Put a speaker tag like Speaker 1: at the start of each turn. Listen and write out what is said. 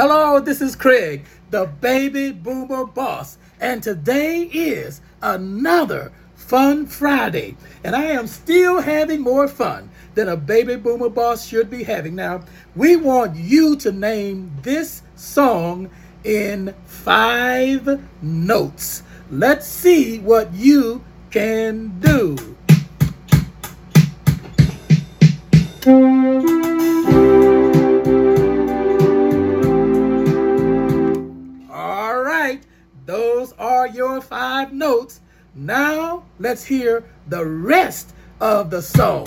Speaker 1: Hello, this is Craig, the baby boomer boss, and today is another fun Friday, and I am still having more fun than a baby boomer boss should be having. Now, we want you to name this song in five notes. Let's see what you can do. Five notes. Now let's hear the rest of the song.